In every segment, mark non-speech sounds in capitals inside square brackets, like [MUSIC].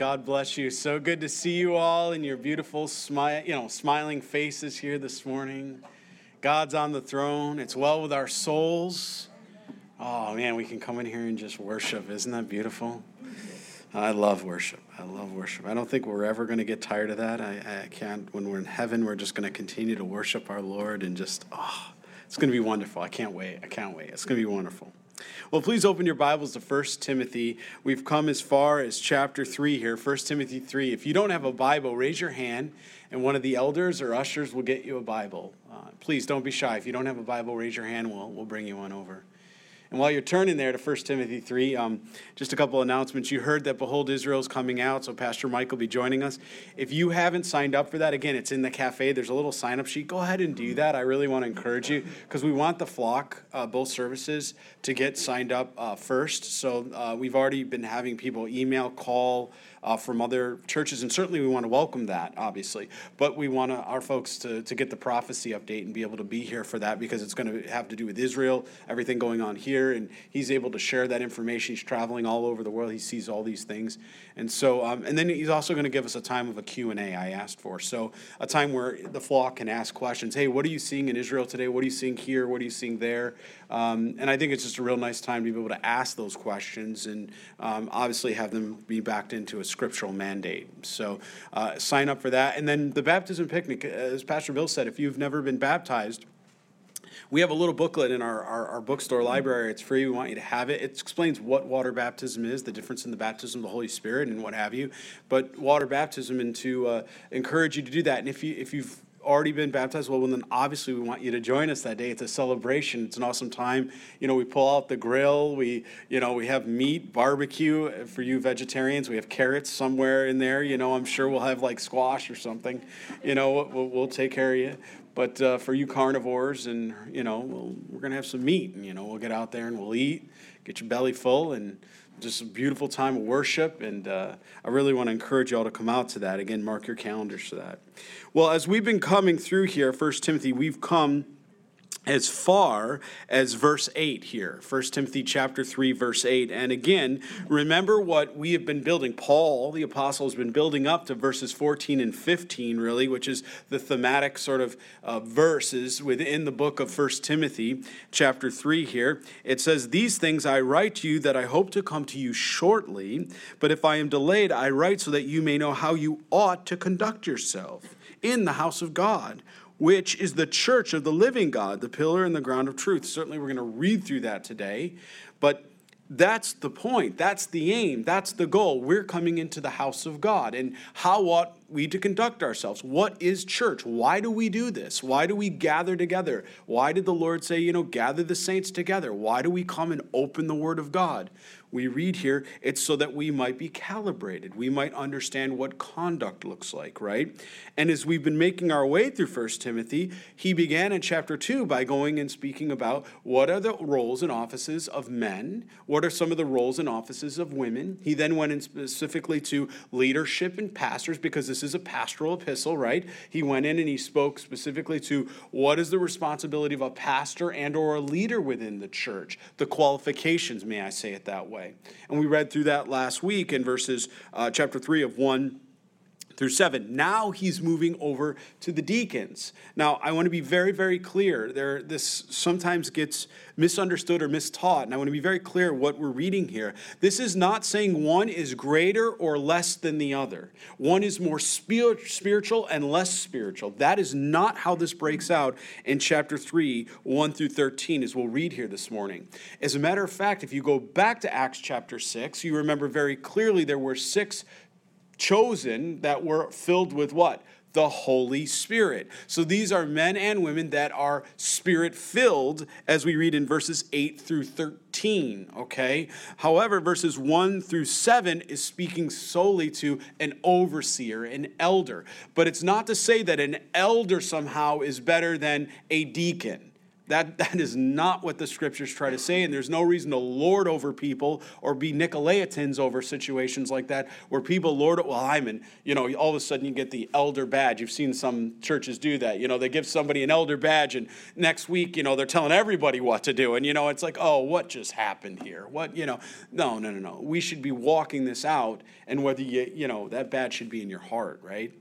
God bless you. So good to see you all in your beautiful smile, you know, smiling faces here this morning. God's on the throne. It's well with our souls. Oh man, we can come in here and just worship. Isn't that beautiful? I love worship. I love worship. I don't think we're ever going to get tired of that. I, I can't. When we're in heaven, we're just going to continue to worship our Lord and just, oh, it's going to be wonderful. I can't wait. I can't wait. It's going to be wonderful. Well, please open your Bibles to 1 Timothy. We've come as far as chapter 3 here, 1 Timothy 3. If you don't have a Bible, raise your hand, and one of the elders or ushers will get you a Bible. Uh, please don't be shy. If you don't have a Bible, raise your hand, we'll, we'll bring you one over. And while you're turning there to 1 Timothy 3, um, just a couple announcements. You heard that Behold Israel is coming out, so Pastor Mike will be joining us. If you haven't signed up for that, again, it's in the cafe. There's a little sign up sheet. Go ahead and do that. I really want to encourage you because we want the flock, uh, both services, to get signed up uh, first. So uh, we've already been having people email, call, uh, from other churches, and certainly we want to welcome that, obviously. But we want our folks to, to get the prophecy update and be able to be here for that because it's going to have to do with Israel, everything going on here, and he's able to share that information. He's traveling all over the world. He sees all these things, and so um, and then he's also going to give us a time of a Q and A. I asked for so a time where the flock can ask questions. Hey, what are you seeing in Israel today? What are you seeing here? What are you seeing there? Um, and I think it's just a real nice time to be able to ask those questions and um, obviously have them be backed into a scriptural mandate. So uh, sign up for that. And then the baptism picnic, as Pastor Bill said, if you've never been baptized, we have a little booklet in our, our, our, bookstore library. It's free. We want you to have it. It explains what water baptism is, the difference in the baptism of the Holy Spirit, and what have you. But water baptism, and to uh, encourage you to do that. And if you if you've already been baptized, well, then obviously we want you to join us that day. It's a celebration. It's an awesome time. You know, we pull out the grill. We, you know, we have meat, barbecue for you vegetarians. We have carrots somewhere in there. You know, I'm sure we'll have like squash or something. You know, we'll, we'll take care of you. But uh, for you carnivores, and you know, we'll, we're gonna have some meat, and you know, we'll get out there and we'll eat, get your belly full, and just a beautiful time of worship, and uh, I really want to encourage you all to come out to that. Again, mark your calendars for that. Well, as we've been coming through here, First Timothy, we've come as far as verse 8 here. 1 timothy chapter 3 verse 8 and again remember what we have been building. Paul the apostle has been building up to verses 14 and 15 really which is the thematic sort of uh, verses within the book of 1 timothy chapter 3 here. It says these things i write to you that i hope to come to you shortly but if i am delayed i write so that you may know how you ought to conduct yourself in the house of god which is the church of the living God, the pillar and the ground of truth. Certainly, we're going to read through that today, but that's the point. That's the aim. That's the goal. We're coming into the house of God. And how ought we to conduct ourselves? What is church? Why do we do this? Why do we gather together? Why did the Lord say, you know, gather the saints together? Why do we come and open the Word of God? We read here, it's so that we might be calibrated. We might understand what conduct looks like, right? And as we've been making our way through First Timothy, he began in chapter 2 by going and speaking about what are the roles and offices of men, what are some of the roles and offices of women. He then went in specifically to leadership and pastors because this is a pastoral epistle, right? He went in and he spoke specifically to what is the responsibility of a pastor and or a leader within the church, the qualifications, may I say it that way way. And we read through that last week in verses uh, chapter 3 of 1 through 7. Now he's moving over to the deacons. Now, I want to be very, very clear. There, this sometimes gets misunderstood or mistaught, and I want to be very clear what we're reading here. This is not saying one is greater or less than the other, one is more spiritual and less spiritual. That is not how this breaks out in chapter 3, 1 through 13, as we'll read here this morning. As a matter of fact, if you go back to Acts chapter 6, you remember very clearly there were six chosen that were filled with what? The Holy Spirit. So these are men and women that are spirit filled, as we read in verses 8 through 13. Okay? However, verses 1 through 7 is speaking solely to an overseer, an elder. But it's not to say that an elder somehow is better than a deacon That, that is not what the scriptures try to say, and there's no reason to lord over people or be Nicolaitans over situations like that where people lord. Well, I'm in, you know, all of a sudden you get the elder badge. You've seen some churches do that. You know, they give somebody an elder badge, and next week, you know, they're telling everybody what to do. And, you know, it's like, oh, what just happened here? What, you know, no, no, no, no. We should be walking this out, and whether you, you know, that badge should be in your heart, right?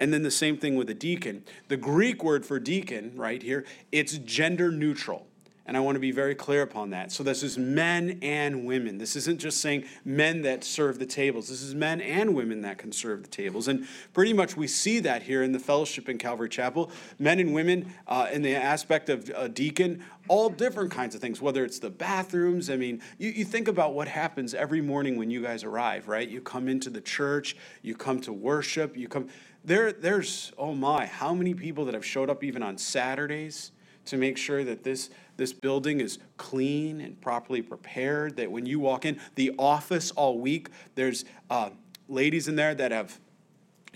And then the same thing with a deacon. The Greek word for deacon, right here, it's gender neutral. And I want to be very clear upon that. So this is men and women. This isn't just saying men that serve the tables. This is men and women that can serve the tables. And pretty much we see that here in the fellowship in Calvary Chapel. Men and women uh, in the aspect of a deacon, all different kinds of things, whether it's the bathrooms. I mean, you, you think about what happens every morning when you guys arrive, right? You come into the church, you come to worship, you come there, there's, oh my, how many people that have showed up even on Saturdays to make sure that this, this building is clean and properly prepared, that when you walk in, the office all week, there's uh, ladies in there that have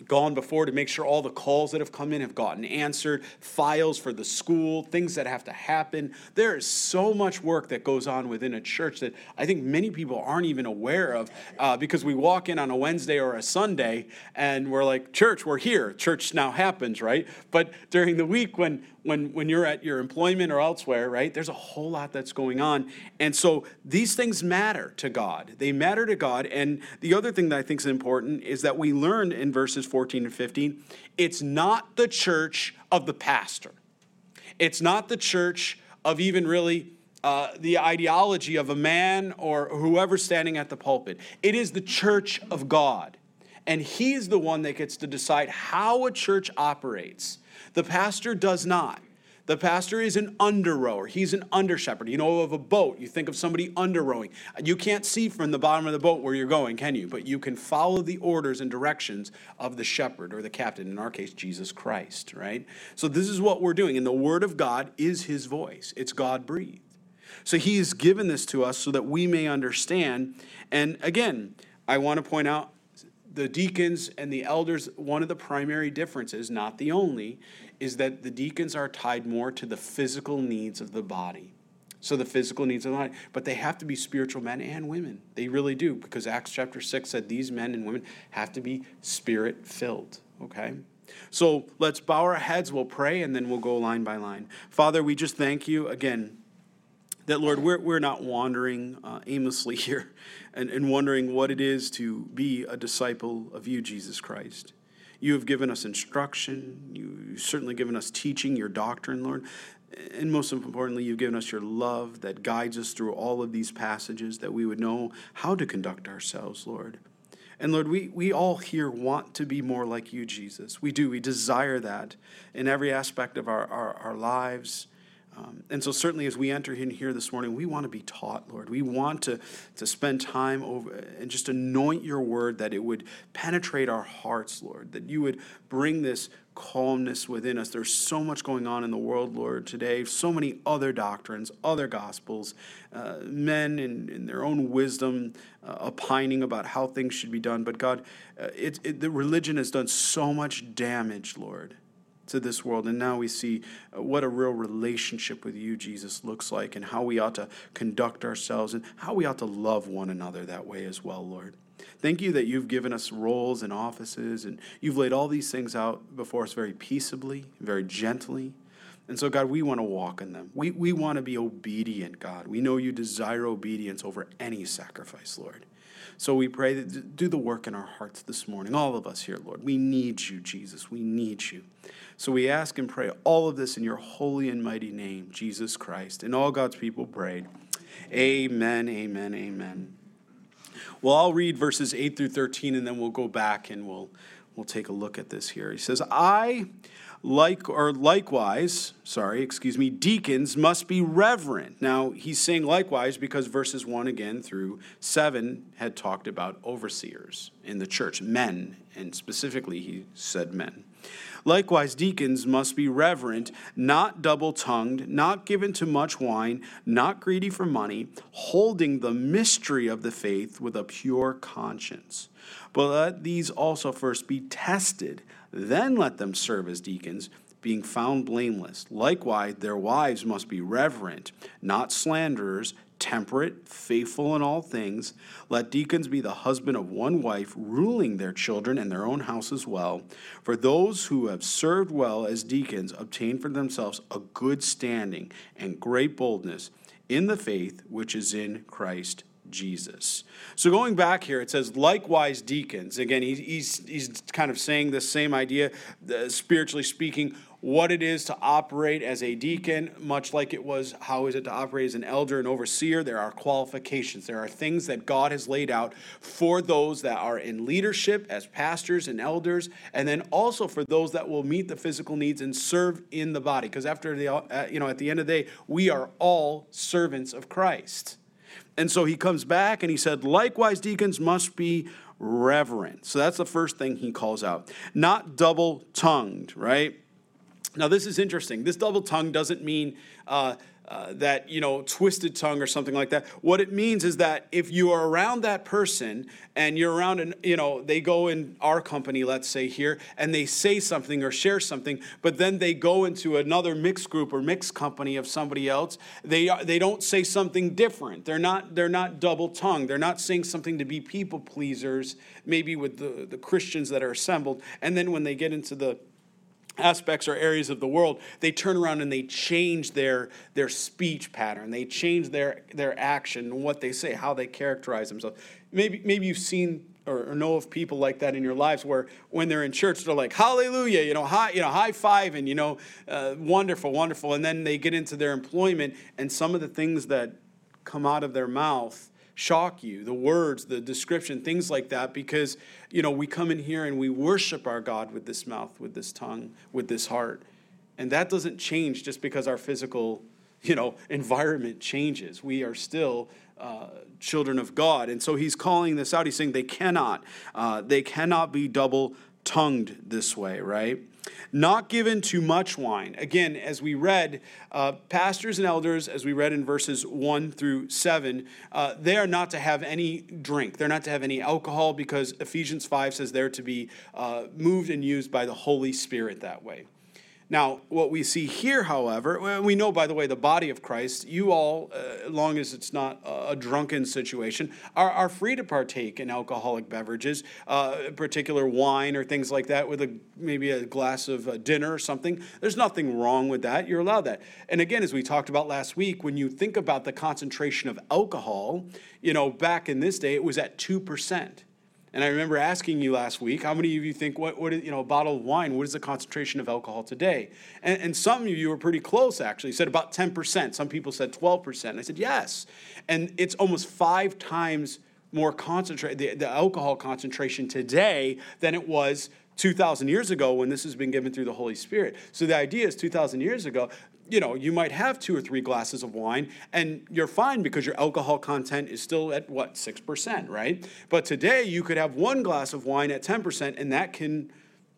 gone before to make sure all the calls that have come in have gotten answered, files for the school, things that have to happen. There is so much work that goes on within a church that I think many people aren't even aware of uh, because we walk in on a Wednesday or a Sunday and we're like, church, we're here. Church now happens, right? But during the week when when, when you're at your employment or elsewhere, right? There's a whole lot that's going on. And so these things matter to God. They matter to God. And the other thing that I think is important is that we learned in verses 14 and 15 it's not the church of the pastor, it's not the church of even really. Uh, the ideology of a man or whoever's standing at the pulpit. It is the church of God. And he's the one that gets to decide how a church operates. The pastor does not. The pastor is an under rower. He's an under shepherd. You know of a boat, you think of somebody under rowing. You can't see from the bottom of the boat where you're going, can you? But you can follow the orders and directions of the shepherd or the captain, in our case, Jesus Christ, right? So this is what we're doing. And the word of God is his voice, it's God breathed. So he has given this to us so that we may understand. And again, I want to point out the deacons and the elders, one of the primary differences, not the only, is that the deacons are tied more to the physical needs of the body. So the physical needs of the body, but they have to be spiritual men and women. They really do, because Acts chapter 6 said these men and women have to be spirit filled. Okay? So let's bow our heads, we'll pray, and then we'll go line by line. Father, we just thank you again that, Lord, we're, we're not wandering uh, aimlessly [LAUGHS] here and, and wondering what it is to be a disciple of you, Jesus Christ. You have given us instruction. You've certainly given us teaching, your doctrine, Lord. And most importantly, you've given us your love that guides us through all of these passages that we would know how to conduct ourselves, Lord. And Lord, we, we all here want to be more like you, Jesus. We do. We desire that in every aspect of our, our, our lives um, and so, certainly, as we enter in here this morning, we want to be taught, Lord. We want to, to spend time over and just anoint your word that it would penetrate our hearts, Lord, that you would bring this calmness within us. There's so much going on in the world, Lord, today, so many other doctrines, other gospels, uh, men in, in, their own wisdom uh, opining about how things should be done. But God, uh, it, it, the religion has done so much damage, Lord to this world. And now we see uh, what a real relationship with you, Jesus, looks like, and how we ought to conduct ourselves and how we ought to love one another that way as well, Lord. Thank you that you've given us roles and offices, and you've laid all these things out before us very peaceably, very gently. And so, God, we want to walk in them. We, we want to be obedient, God. We know you desire obedience over any sacrifice, Lord. So we pray that do the work in our hearts this morning. All of us here, Lord. We need you, Jesus. We need you. So we ask and pray all of this in your holy and mighty name, Jesus Christ. And all God's people prayed. Amen, amen, amen. Well, I'll read verses 8 through 13 and then we'll go back and we'll we'll take a look at this here. He says, "I like or likewise, sorry, excuse me, deacons must be reverent. Now, he's saying likewise because verses 1 again through 7 had talked about overseers in the church, men, and specifically he said men. Likewise, deacons must be reverent, not double tongued, not given to much wine, not greedy for money, holding the mystery of the faith with a pure conscience. But let these also first be tested then let them serve as deacons, being found blameless. Likewise, their wives must be reverent, not slanderers, temperate, faithful in all things. Let deacons be the husband of one wife, ruling their children and their own house as well. For those who have served well as deacons obtain for themselves a good standing and great boldness in the faith which is in Christ Jesus. So going back here, it says, likewise, deacons. Again, he's, he's kind of saying the same idea, uh, spiritually speaking what it is to operate as a deacon, much like it was how is it to operate as an elder and overseer. There are qualifications. There are things that God has laid out for those that are in leadership as pastors and elders, and then also for those that will meet the physical needs and serve in the body. Because after the, uh, you know, at the end of the day, we are all servants of Christ. And so he comes back and he said, likewise, deacons must be reverent. So that's the first thing he calls out. Not double tongued, right? Now, this is interesting. This double tongue doesn't mean uh, uh, that, you know, twisted tongue or something like that. What it means is that if you are around that person and you're around, and you know, they go in our company, let's say here, and they say something or share something, but then they go into another mixed group or mixed company of somebody else, they, they don't say something different. They're not, they're not double tongued. They're not saying something to be people pleasers, maybe with the, the Christians that are assembled. And then when they get into the aspects or areas of the world they turn around and they change their their speech pattern. They change their their action what they say how they characterize themselves. Maybe maybe you've seen or, know of people like that in your lives where when they're in church they're like hallelujah you know high you know high five and you know uh, wonderful wonderful. And then they get into their employment and some of the things that come out of their mouth shock you the words the description things like that because you know we come in here and we worship our god with this mouth with this tongue with this heart. And that doesn't change just because our physical you know environment changes. We are still uh, children of god. And so he's calling this out. He's saying they cannot uh, they cannot be double tongued this way right not given to much wine. Again, as we read, uh, pastors and elders, as we read in verses 1 through 7, uh, they are not to have any drink. They're not to have any alcohol because Ephesians 5 says they're to be uh, moved and used by the Holy Spirit that way. Now, what we see here, however, we know, by the way, the body of Christ, you all, uh, long as it's not a drunken situation, are, are free to partake in alcoholic beverages, uh, particular wine or things like that, with a, maybe a glass of uh, dinner or something. There's nothing wrong with that. You're allowed that. And again, as we talked about last week, when you think about the concentration of alcohol, you know, back in this day, it was at 2%. And I remember asking you last week, how many of you think what, what is, you know, a bottle of wine, what is the concentration of alcohol today? And, and some of you were pretty close, actually. You said about 10%. Some people said 12%. And I said, yes. And it's almost five times more concentrated, the, the alcohol concentration today than it was 2,000 years ago when this has been given through the Holy Spirit. So the idea is 2,000 years ago, you know, you might have two or three glasses of wine and you're fine because your alcohol content is still at what, 6%, right? But today you could have one glass of wine at 10% and that can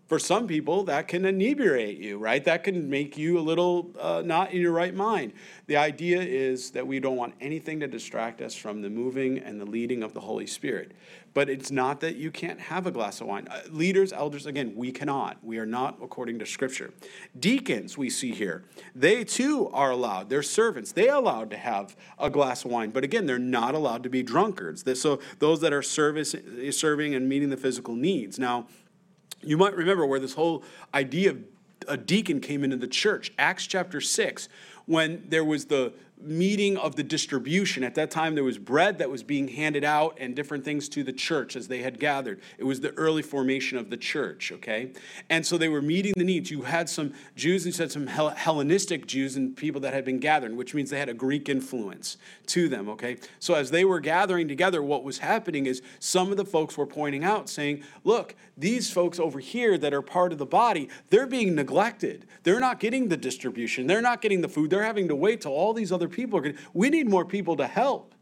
for some people, that can inebriate you, right? That can make you a little uh, not in your right mind. The idea is that we don't want anything to distract us from the moving and the leading of the Holy Spirit. But it's not that you can't have a glass of wine. Uh, leaders, elders, again, we cannot. We are not according to Scripture. Deacons, we see here, they too are allowed. They're servants. They are allowed to have a glass of wine. But again, they're not allowed to be drunkards. So those that are service, serving and meeting the physical needs. Now, you might remember where this whole idea of a deacon came into the church. Acts chapter 6, when there was the meeting of the distribution. At that time, there was bread that was being handed out and different things to the church as they had gathered. It was the early formation of the church, okay? And so they were meeting the needs. You had some Jews and had some Hellenistic Jews and people that had been gathering, which means they had a Greek influence to them, okay? So as they were gathering together, what was happening is some of the folks were pointing out, saying, look, these folks over here that are part of the body, they're being neglected. They're not getting the distribution. They're not getting the food. They're having to wait till all these other people are going we need more people to help.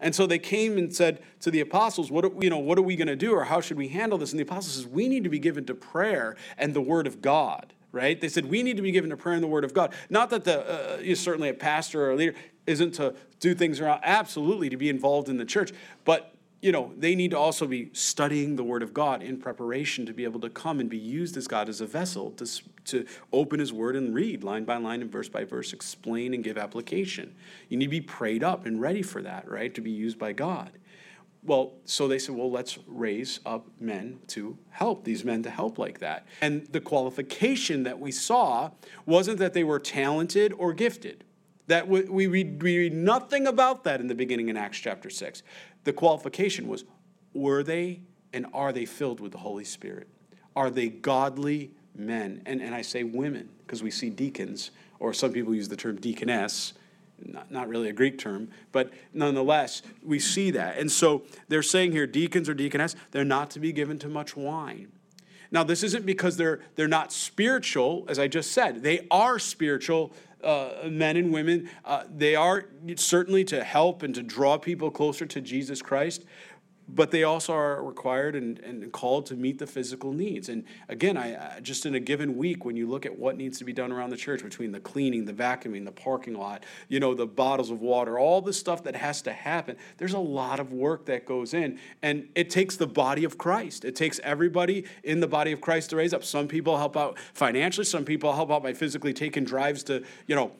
And so they came and said to the apostles, what are, you know, what are we going to do or how should we handle this? And the apostles says, we need to be given to prayer and the word of God, right? They said, we need to be given to prayer and the word of God. Not that the, uh, certainly a pastor or a leader isn't to do things around, absolutely to be involved in the church, but you know, they need to also be studying the Word of God in preparation to be able to come and be used as God as a vessel to, to open His Word and read line by line and verse by verse, explain and give application. You need to be prayed up and ready for that, right? To be used by God. Well, so they said, well, let's raise up men to help, these men to help like that. And the qualification that we saw wasn't that they were talented or gifted. That we, we, we read nothing about that in the beginning in Acts chapter 6. The qualification was were they and are they filled with the Holy Spirit? Are they godly men? And, and I say women because we see deacons, or some people use the term deaconess, not, not really a Greek term, but nonetheless, we see that. And so they're saying here, deacons or deaconess, they're not to be given to much wine. Now, this isn't because they're, they're not spiritual, as I just said. They are spiritual uh, men and women. Uh, they are certainly to help and to draw people closer to Jesus Christ but they also are required and, and called to meet the physical needs. And again, I, just in a given week, when you look at what needs to be done around the church between the cleaning, the vacuuming, the parking lot, you know, the bottles of water, all the stuff that has to happen, there's a lot of work that goes in. And it takes the body of Christ. It takes everybody in the body of Christ to raise up. Some people help out financially, some people help out by physically taking drives to, you know,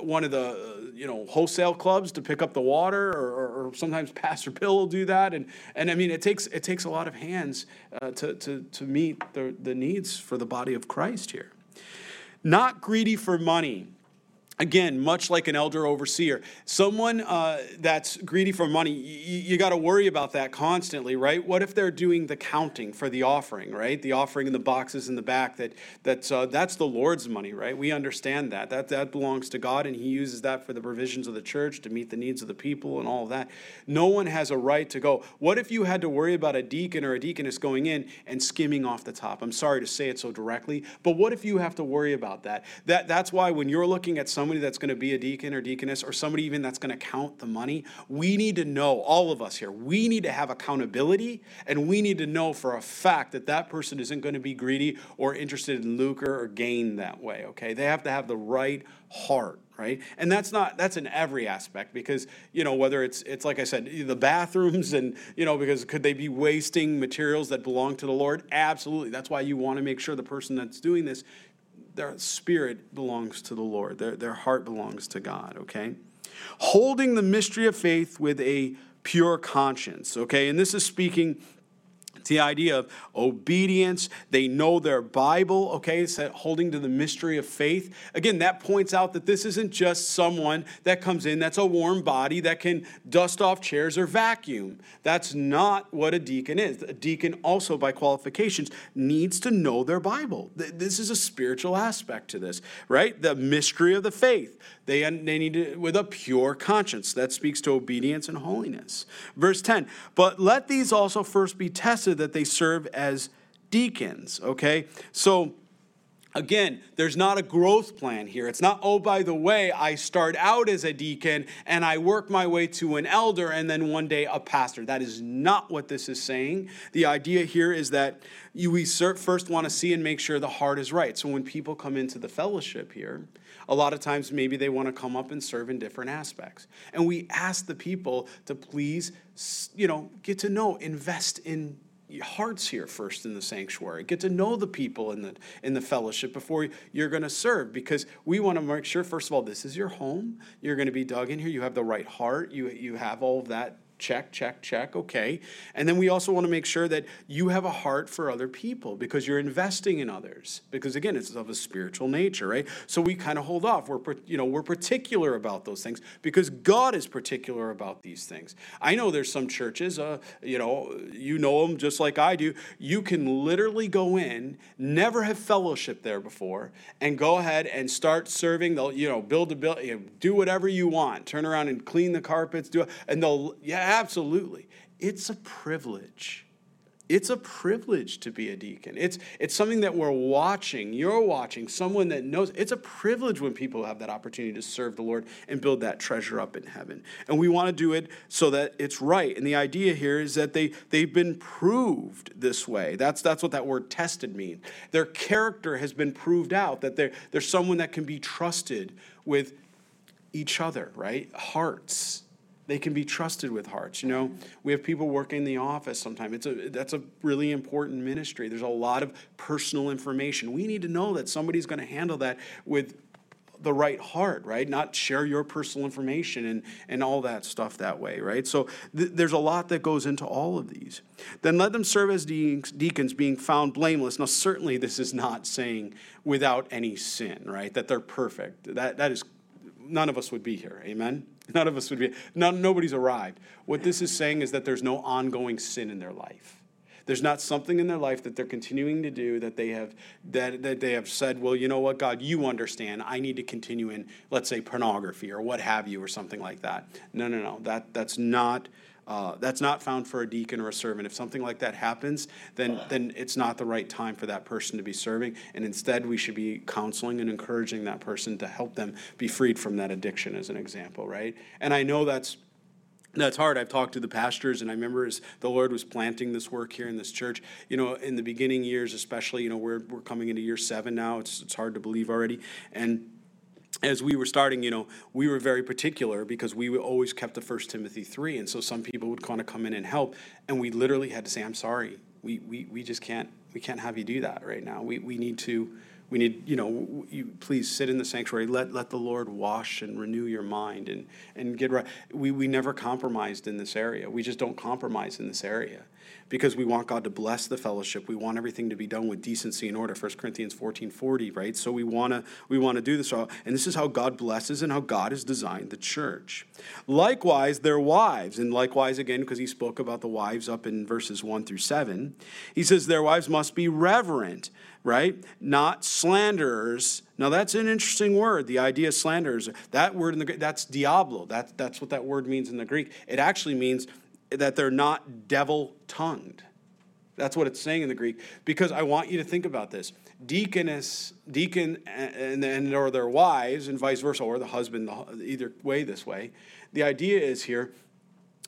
one of the you know wholesale clubs to pick up the water, or, or sometimes [LAUGHS] Pastor Bill will do that, and and I mean it takes it takes a lot of hands uh, to to to meet the the needs for the body of Christ here. Not greedy for money again, much like an elder overseer, someone uh, that's greedy for money, you, you got to worry about that constantly, right? What if they're doing the counting for the offering, right? The offering in the boxes in the back that that's uh, that's the Lord's money, right? We understand that that that belongs to God, and He uses that for the provisions of the church to meet the needs of the people and all of that. No one has a right to go. What if you had to worry about a deacon or a deaconess going in and skimming off the top? I'm sorry to say it so directly, but what if you have to worry about that? That that's why when you're looking at some somebody that's going to be a deacon or deaconess or somebody even that's going to count the money, we need to know, all of us here, we need to have accountability and we need to know for a fact that that person isn't going to be greedy or interested in lucre or gain that way, okay? They have to have the right heart right? And that's not that's in every aspect because you know whether it's it's like i said the bathrooms and you know because could they be wasting materials that belong to the lord? Absolutely. That's why you want to make sure the person that's doing this their spirit belongs to the Lord, their, their heart belongs to God, okay? Holding the mystery of faith with a pure conscience, okay? And this is speaking the idea of obedience. They know their Bible, okay? It's holding to the mystery of faith. Again, that points out that this isn't just someone that comes in that's a warm body that can dust off chairs or vacuum. That's not what a deacon is. A deacon, also by qualifications, needs to know their Bible. This is a spiritual aspect to this, right? The mystery of the faith. They, they need to, with a pure conscience. That speaks to obedience and holiness. Verse 10 But let these also first be tested that they serve as deacons, okay? So, Again, there's not a growth plan here. It's not, oh, by the way, I start out as a deacon and I work my way to an elder and then one day a pastor. That is not what this is saying. The idea here is that you, we first want to see and make sure the heart is right. So when people come into the fellowship here, a lot of times maybe they want to come up and serve in different aspects. And we ask the people to please, you know, get to know, invest in hearts here first in the sanctuary. Get to know the people in the in the fellowship before you're going to serve because we want to make sure first of all this is your home. You're going to be dug in here. You have the right heart. You you have all of that check, check, check, okay. And then we also want to make sure that you have a heart for other people because you're investing in others. Because again, it's of a spiritual nature, right? So we kind of hold off. We're, you know, we're particular about those things because God is particular about these things. I know there's some churches, uh, you know, you know them just like I do. You can literally go in, never have fellowship there before, and go ahead and start serving. They'll, you know, build a build, you know, do whatever you want. Turn around and clean the carpets. Do, it, and they'll, yeah, Absolutely. It's a privilege. It's a privilege to be a deacon. It's, it's something that we're watching. You're watching, someone that knows. It's a privilege when people have that opportunity to serve the Lord and build that treasure up in heaven. And we want to do it so that it's right. And the idea here is that they, they've been proved this way. That's, that's what that word tested means. Their character has been proved out, that they're, they're someone that can be trusted with each other, right? Hearts they can be trusted with hearts. You know, we have people working in the office sometimes. It's a that's a really important ministry. There's a lot of personal information. We need to know that somebody's going to handle that with the right heart, right? Not share your personal information and, and all that stuff that way, right? So th- there's a lot that goes into all of these. Then let them serve as de- deacons, being found blameless. Now, certainly, this is not saying without any sin, right? That they're perfect. That, that is, none of us would be here, amen? [LAUGHS] None of us would be, none, nobody's arrived. What this is saying is that there's no ongoing sin in their life there's not something in their life that they're continuing to do that they have that, that they have said, well, you know what, God, you understand. I need to continue in, let's say, pornography or what have you, or something like that. No, no, no. That that's not. Uh, that's not found for a deacon or a servant. If something like that happens, then then it's not the right time for that person to be serving. And instead, we should be counseling and encouraging that person to help them be freed from that addiction, as an example, right? And I know that's that's hard. I've talked to the pastors, and I remember as the Lord was planting this work here in this church, you know, in the beginning years, especially, you know, we're, we're coming into year seven now. It's, it's hard to believe already. And as we were starting, you know, we were very particular because we always kept the First Timothy 3. And so some people would kind of come in and help, and we literally had to say, I'm sorry. We, we, we just can't, we can't have you do that right now. We, we need to, we need, you know, you please sit in the sanctuary. Let, let the Lord wash and renew your mind and, and get right. We, we never compromised in this area. We just don't compromise in this area because we want God to bless the fellowship. We want everything to be done with decency and order. 1 Corinthians 14 40, right? So we want to we want to do this. And this is how God blesses and how God has designed the church. Likewise, their wives, and likewise again, because he spoke about the wives up in verses 1 through 7, he says their wives must be reverent right? Not slanderers. Now that's an interesting word. The idea of slanderers. That word in the that's diablo. That, that's what that word means in the Greek. It actually means that they're not devil tongued. That's what it's saying in the Greek. Because I want you to think about this. Deaconess, deacon, and, and or their wives, and vice versa, or the husband, either way, this way. The idea is here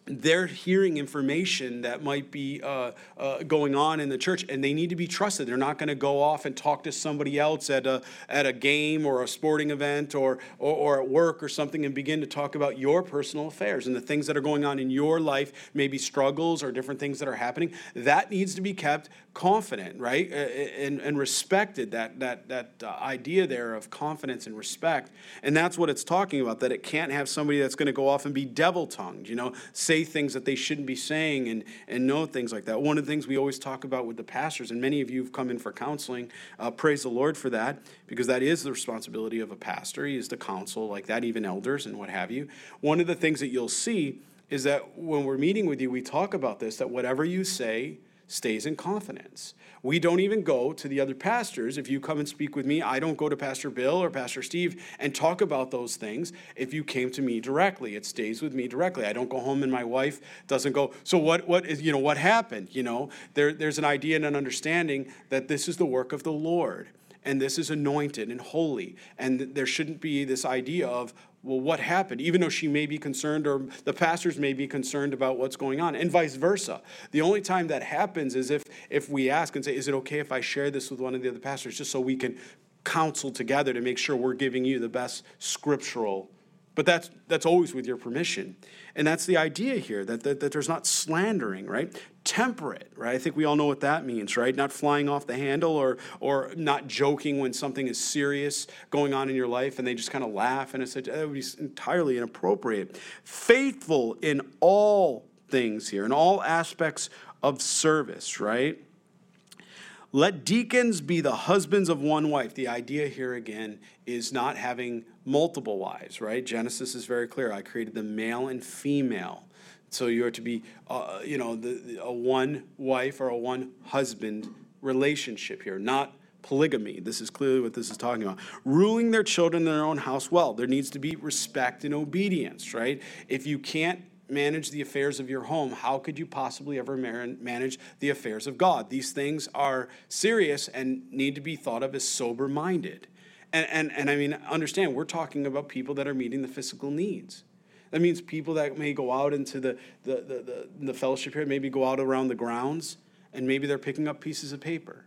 they're hearing information that might be uh, uh, going on in the church and they need to be trusted. They're not going to go off and talk to somebody else at a, at a game or a sporting event or, or, or, at work or something and begin to talk about your personal affairs and the things that are going on in your life maybe struggles or different things that are happening. That needs to be kept confident right? And, and respected that, that, that uh, idea there of confidence and respect. And that's what it's talking about that it can't have somebody that's going to go off and be devil-tongued you know things that they shouldn't be saying and, and know things like that. One of the things we always talk about with the pastors, and many of you have come in for counseling, uh, praise the Lord for that, because that is the responsibility of a pastor. He is to counsel like that, even elders and what have you. One of the things that you'll see is that when we're meeting with you, we talk about this that whatever you say stays in confidence. We don't even go to the other pastors. If you come and speak with me, I don't go to Pastor Bill or Pastor Steve and talk about those things. If you came to me directly, it stays with me directly. I don't go home and my wife doesn't go, so what, what is, you know, what happened? You know, there, there's an idea and an understanding that this is the work of the Lord and this is anointed and holy. And there shouldn't be this idea of, well, what happened? Even though she may be concerned, or the pastors may be concerned about what's going on, and vice versa. The only time that happens is if if we ask and say, "Is it okay if I share this with one of the other pastors, just so we can counsel together to make sure we're giving you the best scriptural but that's, that's always with your permission. And that's the idea here that, that, that, there's not slandering, right? Temperate, right? I think we all know what that means, right? Not flying off the handle or, or not joking when something is serious going on in your life and they just kind of laugh and it's that would be entirely inappropriate. Faithful in all things here, in all aspects of service, right? Let deacons be the husbands of one wife. The idea here again is not having multiple wives, right? Genesis is very clear. I created the male and female. So you are to be, uh, you know, the, a one wife or a one husband relationship here, not polygamy. This is clearly what this is talking about. Ruling their children in their own house well. There needs to be respect and obedience, right? If you can't manage the affairs of your home, how could you possibly ever manage the affairs of God? These things are serious and need to be thought of as sober minded. And, and, and I mean, understand, we're talking about people that are meeting the physical needs. That means people that may go out into the, the, the, the, the fellowship here, maybe go out around the grounds, and maybe they're picking up pieces of paper.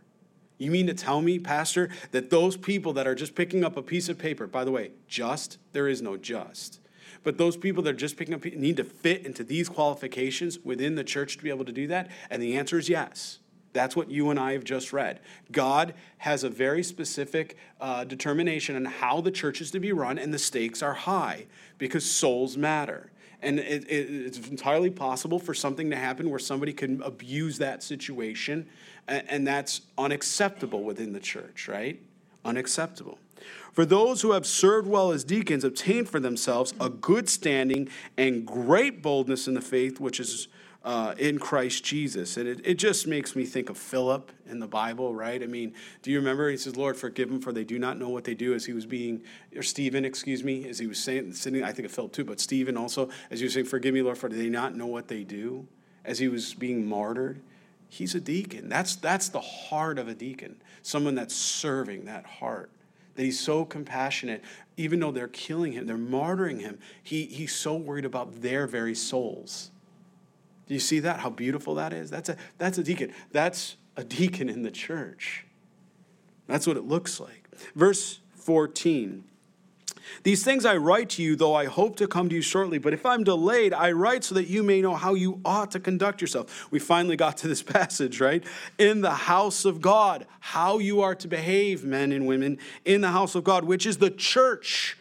You mean to tell me, Pastor, that those people that are just picking up a piece of paper, by the way, just, there is no just But those people that are just picking up need to fit into these qualifications within the church to be able to do that. And the answer is yes. That's what you and I have just read. God has a very specific uh, determination on how the church is to be run, and the stakes are high because souls matter. And it, it, it's entirely possible for something to happen where somebody can abuse that situation, and, and that's unacceptable within the church, right? Unacceptable. For those who have served well as deacons obtain for themselves a good standing and great boldness in the faith which is uh, in Christ Jesus. And it, it just makes me think of Philip in the Bible, right? I mean, do you remember? He says, Lord, forgive them for they do not know what they do as he was being, or Stephen, excuse me, as he was saying, sitting, I think of Philip too, but Stephen also, as he was saying, forgive me, Lord, for they not know what they do, as he was being martyred. He's a deacon. That's, that's the heart of a deacon, someone that's serving that heart that he's so compassionate even though they're killing him they're martyring him he, he's so worried about their very souls do you see that? How beautiful that is? That's a, that's a deacon. That's a deacon in the church. That's what it looks like. Verse 14. These things I write to you, though I hope to come to you shortly. But if I'm delayed, I write so that you may know how you ought to conduct yourself. We finally got to this [LAUGHS] passage, right? In the house of God, how you are to behave, men and women, in the house of God, which is the church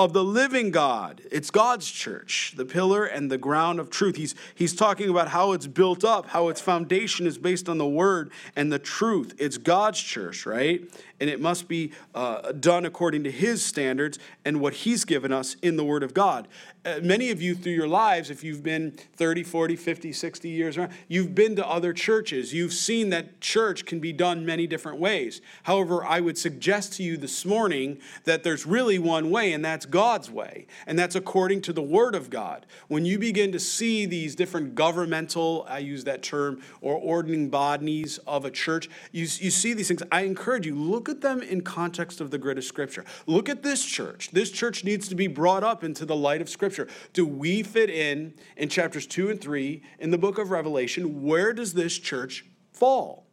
of the living God. It's God's church, the pillar and the ground of truth. He's, he's talking about how it's built up, how its foundation is based on the word and the truth. It's God's church, right? And it must be uh, done according to his standards and what he's given us in the word of God. Uh, many of you through your lives, if you've been 30, 40, 50, 60 years around, you've been to other churches. You've seen that church can be done many different ways. However, I would suggest to you this morning that there's really one way, and that's God's way. And that's according to the Word of God. When you begin to see these different governmental, I use that term, or ordaining bodies of a church, you, you see these things. I encourage you, look at them in context of the grid of Scripture. Look at this church. This church needs to be brought up into the light of Scripture. Scripture. Do we fit in in chapters 2 and 3 in the book of Revelation? Where does this church fall?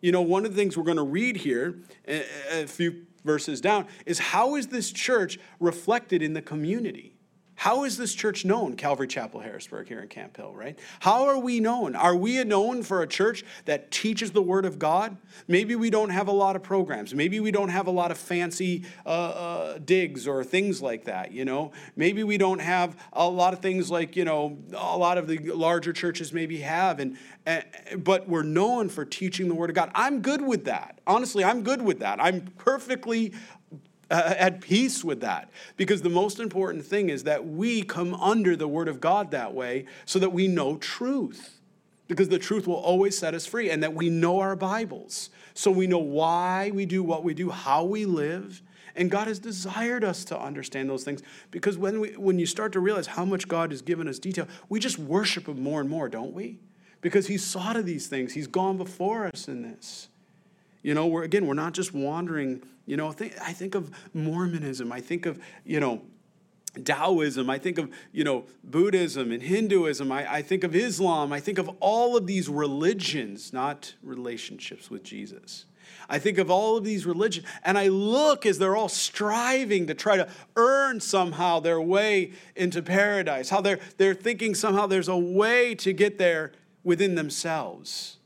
You know, one of the things we're going to read here, a few verses down, is how is this church reflected in the community? How is this church known, Calvary Chapel Harrisburg here in Camp Hill, right? How are we known? Are we known for a church that teaches the Word of God? Maybe we don't have a lot of programs. Maybe we don't have a lot of fancy uh, uh, digs or things like that, you know? Maybe we don't have a lot of things like, you know, a lot of the larger churches maybe have, and, and but we're known for teaching the Word of God. I'm good with that. Honestly, I'm good with that. I'm perfectly uh, at peace with that. Because the most important thing is that we come under the Word of God that way so that we know truth. Because the truth will always set us free, and that we know our Bibles. So we know why we do what we do, how we live. And God has desired us to understand those things because when, we, when you start to realize how much God has given us detail, we just worship Him more and more, don't we? Because He's sought of these things, He's gone before us in this. You know, we're again, we're not just wandering. You know, I think of Mormonism. I think of, you know, Taoism, I think of, you know, Buddhism and Hinduism, I, I, think of Islam, I think of all of these religions, not relationships with Jesus. I think of all of these religions, and I look as they're all striving to try to earn somehow their way into paradise, how they're, they're thinking somehow there's a way to get there within themselves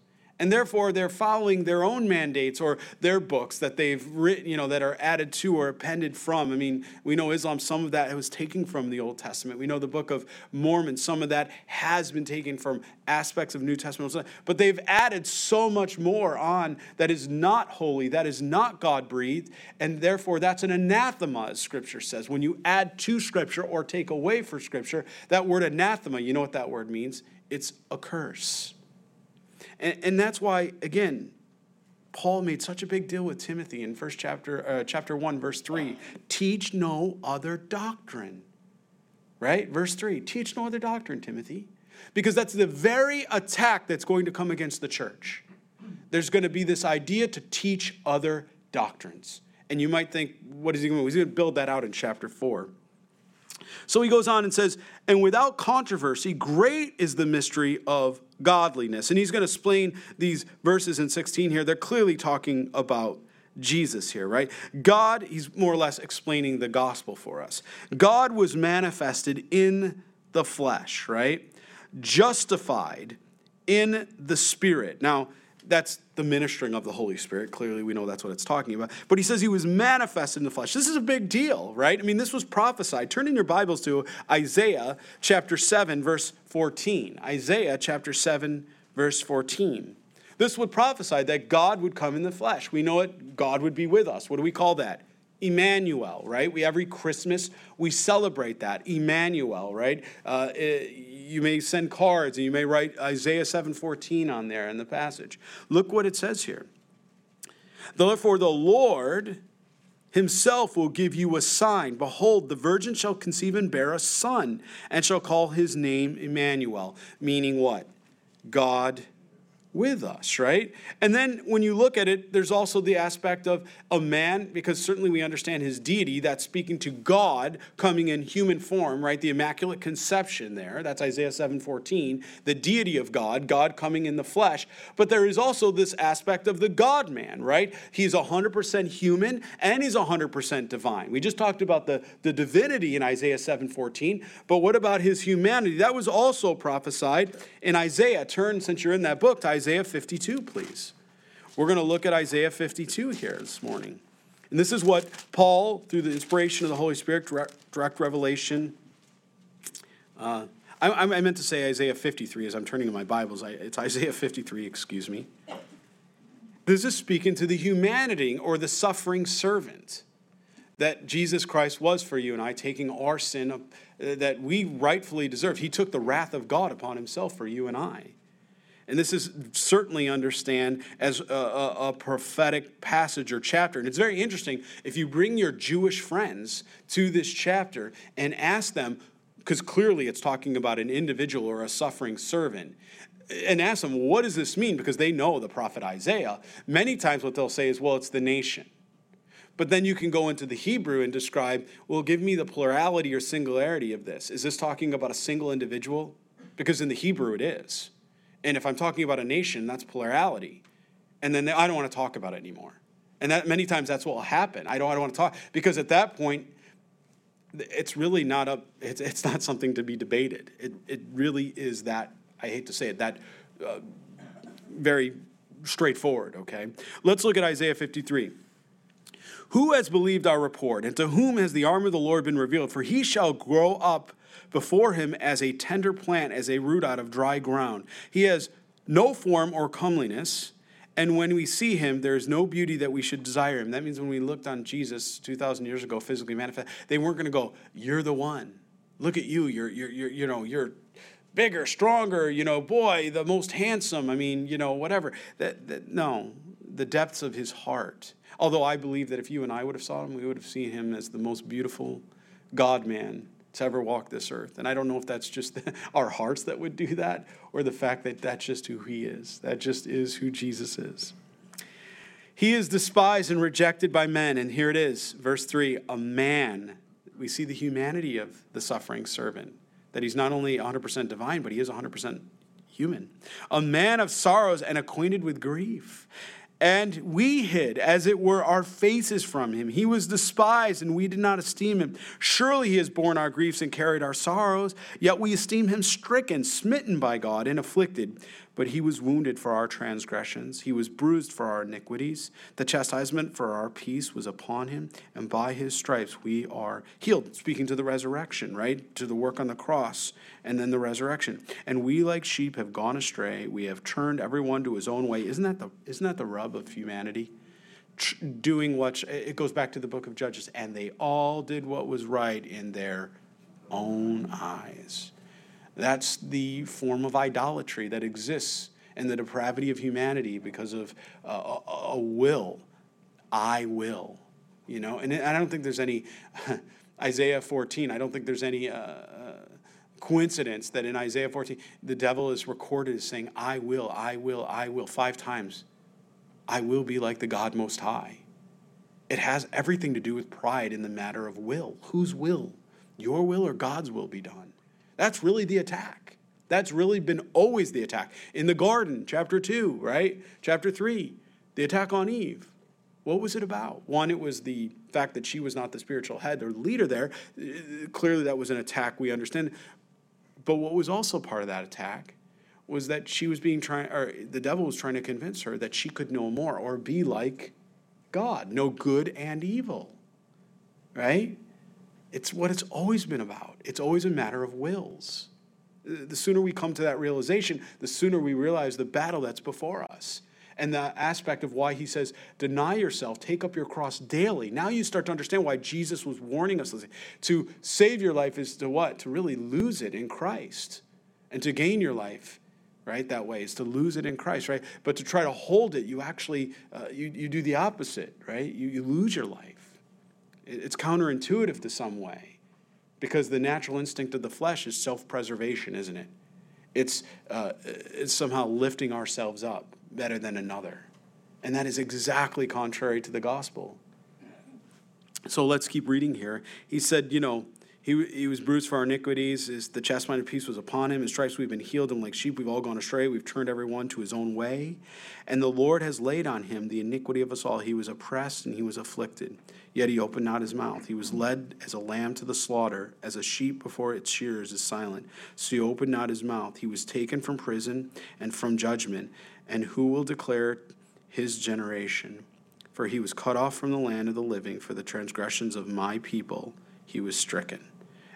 and therefore they're following their own mandates or their books that they've written, you know, that are added to or appended from. I mean, we know Islam, some of that was taken from the Old Testament. We know the book of Mormon, some of that has been taken from aspects of New Testament, but they've added so much more on that is not holy, that is not God breathed, and therefore that's an anathema, as Scripture says. When you add to Scripture or take away from Scripture, that word anathema, you know what that word means? It's a curse. And, and that's why, again, Paul made such a big deal with Timothy in first chapter, uh, chapter 1, verse 3. Teach no other doctrine. Right? Verse 3. Teach no other doctrine, Timothy. Because that's the very attack that's going to come against the church. There's going to be this idea to teach other doctrines. And you might think, what is he going to do? He's going to build that out in chapter 4. So he goes on and says, And without controversy, great is the mystery of godliness. And he's going to explain these verses in 16 here. They're clearly talking about Jesus here, right? God, he's more or less explaining the gospel for us. God was manifested in the flesh, right? Justified in the spirit. Now, that's the ministering of the Holy Spirit. Clearly, we know that's what it's talking about. But he says he was manifested in the flesh. This is a big deal, right? I mean, this was prophesied. Turn in your Bibles to Isaiah chapter 7, verse 14. Isaiah chapter 7, verse 14. This would prophesy that God would come in the flesh. We know it, God would be with us. What do we call that? Emmanuel, right? We every Christmas we celebrate that Emmanuel, right? Uh, it, you may send cards and you may write Isaiah 7:14 on there in the passage. Look what it says here. Therefore, the Lord himself will give you a sign. Behold, the virgin shall conceive and bear a son, and shall call his name Emmanuel, meaning what? God with us, right? And then when you look at it, there's also the aspect of a man, because certainly we understand his deity, that's speaking to God coming in human form, right? The Immaculate Conception there, that's Isaiah 7:14, the deity of God, God coming in the flesh. But there is also this aspect of the God man, right? He's 100% human and he's 100% divine. We just talked about the, the divinity in Isaiah 7:14, but what about his humanity? That was also prophesied in Isaiah. Turn, since you're in that book, to Isaiah Isaiah 52, please. We're going to look at Isaiah 52 here this morning. And this is what Paul, through the inspiration of the Holy Spirit, direct, direct revelation. Uh, I, I, meant to say Isaiah 53 as I'm turning in my Bibles. I, it's Isaiah 53, excuse me. This is speaking to the humanity or the suffering servant that Jesus Christ was for you and I, taking our sin uh, that we rightfully deserved. He took the wrath of God upon himself for you and I. And this is certainly understand as a, a, a, prophetic passage or chapter. And it's very interesting if you bring your Jewish friends to this chapter and ask them, because clearly it's talking about an individual or a suffering servant, and ask them, what does this mean? Because they know the prophet Isaiah. Many times what they'll say is, well, it's the nation. But then you can go into the Hebrew and describe, well, give me the plurality or singularity of this. Is this talking about a single individual? Because in the Hebrew it is. And if I'm talking about a nation, that's plurality. And then I don't want to talk about it anymore. And that many times that's what will happen. I don't, I don't want to talk because at that point, it's really not a, it's, it's not something to be debated. It, it really is that, I hate to say it, that uh, very straightforward, okay? Let's look at Isaiah 53. Who has believed our report, and to whom has the arm of the Lord been revealed? For he shall grow up before him as a tender plant, as a root out of dry ground. He has no form or comeliness, and when we see him, there is no beauty that we should desire him. That means when we looked on Jesus 2,000 years ago, physically manifest, they weren't going to go, You're the one. Look at you. You're, you're, you're, you know, you're bigger, stronger, you know, boy, the most handsome. I mean, you know, whatever. That, that, no, the depths of his heart. Although I believe that if you and I would have saw him, we would have seen him as the most beautiful God man to ever walk this earth. And I don't know if that's just [LAUGHS] our hearts that would do that or the fact that that's just who he is. That just is who Jesus is. He is despised and rejected by men. And here it is, verse 3 a man. We see the humanity of the suffering servant, that he's not only 100% divine, but he is 100% human. A man of sorrows and acquainted with grief. And we hid, as it were, our faces from him. He was despised, and we did not esteem him. Surely he has borne our griefs and carried our sorrows, yet we esteem him stricken, smitten by God, and afflicted. But he was wounded for our transgressions, he was bruised for our iniquities. The chastisement for our peace was upon him, and by his stripes we are healed. Speaking to the resurrection, right? To the work on the cross, and then the resurrection. And we, like sheep, have gone astray. We have turned everyone to his own way. Isn't that the, isn't that the rub of humanity? doing what it goes back to the book of Judges, and they all did what was right in their own eyes. That's the form of idolatry that exists in the depravity of humanity because of uh, a, a will. I will. You know, and I don't think there's any, [LAUGHS] Isaiah 14, I don't think there's any uh, uh, coincidence that in Isaiah 14, the devil is recorded as saying, I will, I will, I will, five times. I will be like the God Most High. It has everything to do with pride in the matter of will. Whose will? Your will or God's will be done? That's really the attack. That's really been always the attack. In the garden, chapter 2, right? Chapter 3, the attack on Eve. What was it about? One, it was the fact that she was not the spiritual head or leader there. Clearly, that was an attack, we understand. But what was also part of that attack was that she was being trying, or the devil was trying to convince her that she could know more or be like God, know good and evil. Right? It's what it's always been about. It's always a matter of wills. The sooner we come to that realization, the sooner we realize the battle that's before us and the aspect of why he says, deny yourself, take up your cross daily. Now you start to understand why Jesus was warning us to save your life is to what? To really lose it in Christ. And to gain your life, right, that way is to lose it in Christ, right? But to try to hold it, you actually, uh, you, you do the opposite, right? You, you lose your life. It's counterintuitive to some way because the natural instinct of the flesh is self preservation, isn't it? It's, uh, it's somehow lifting ourselves up better than another. And that is exactly contrary to the gospel. So let's keep reading here. He said, you know, he, he was bruised for our iniquities. His, the chastisement of peace was upon him. In stripes we've been healed. And like sheep we've all gone astray. We've turned everyone to his own way. And the Lord has laid on him the iniquity of us all. He was oppressed and he was afflicted. Yet he opened not his mouth. He was led as a lamb to the slaughter, as a sheep before its shearers is silent. So he opened not his mouth. He was taken from prison and from judgment. And who will declare his generation? For he was cut off from the land of the living. For the transgressions of my people he was stricken.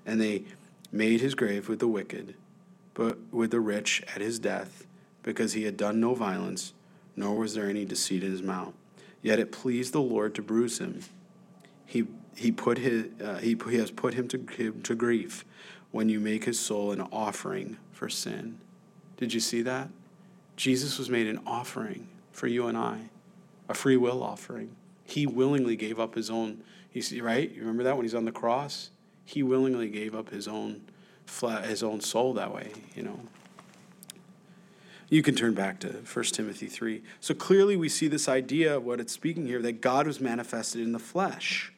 And they made his grave with the wicked, but with the rich at his death, because he had done no violence, nor was there any deceit in his mouth. Yet it pleased the Lord to bruise him. He, he, put his, uh, he, he has put him to, to grief when you make his soul an offering for sin. Did you see that? Jesus was made an offering for you and I, a free will offering. He willingly gave up his own, you see, right? You remember that when he's on the cross? He willingly gave up his own his own soul that way, you know. You can turn back to 1 Timothy 3. So clearly we see this idea of what it's speaking here that God was manifested in the flesh.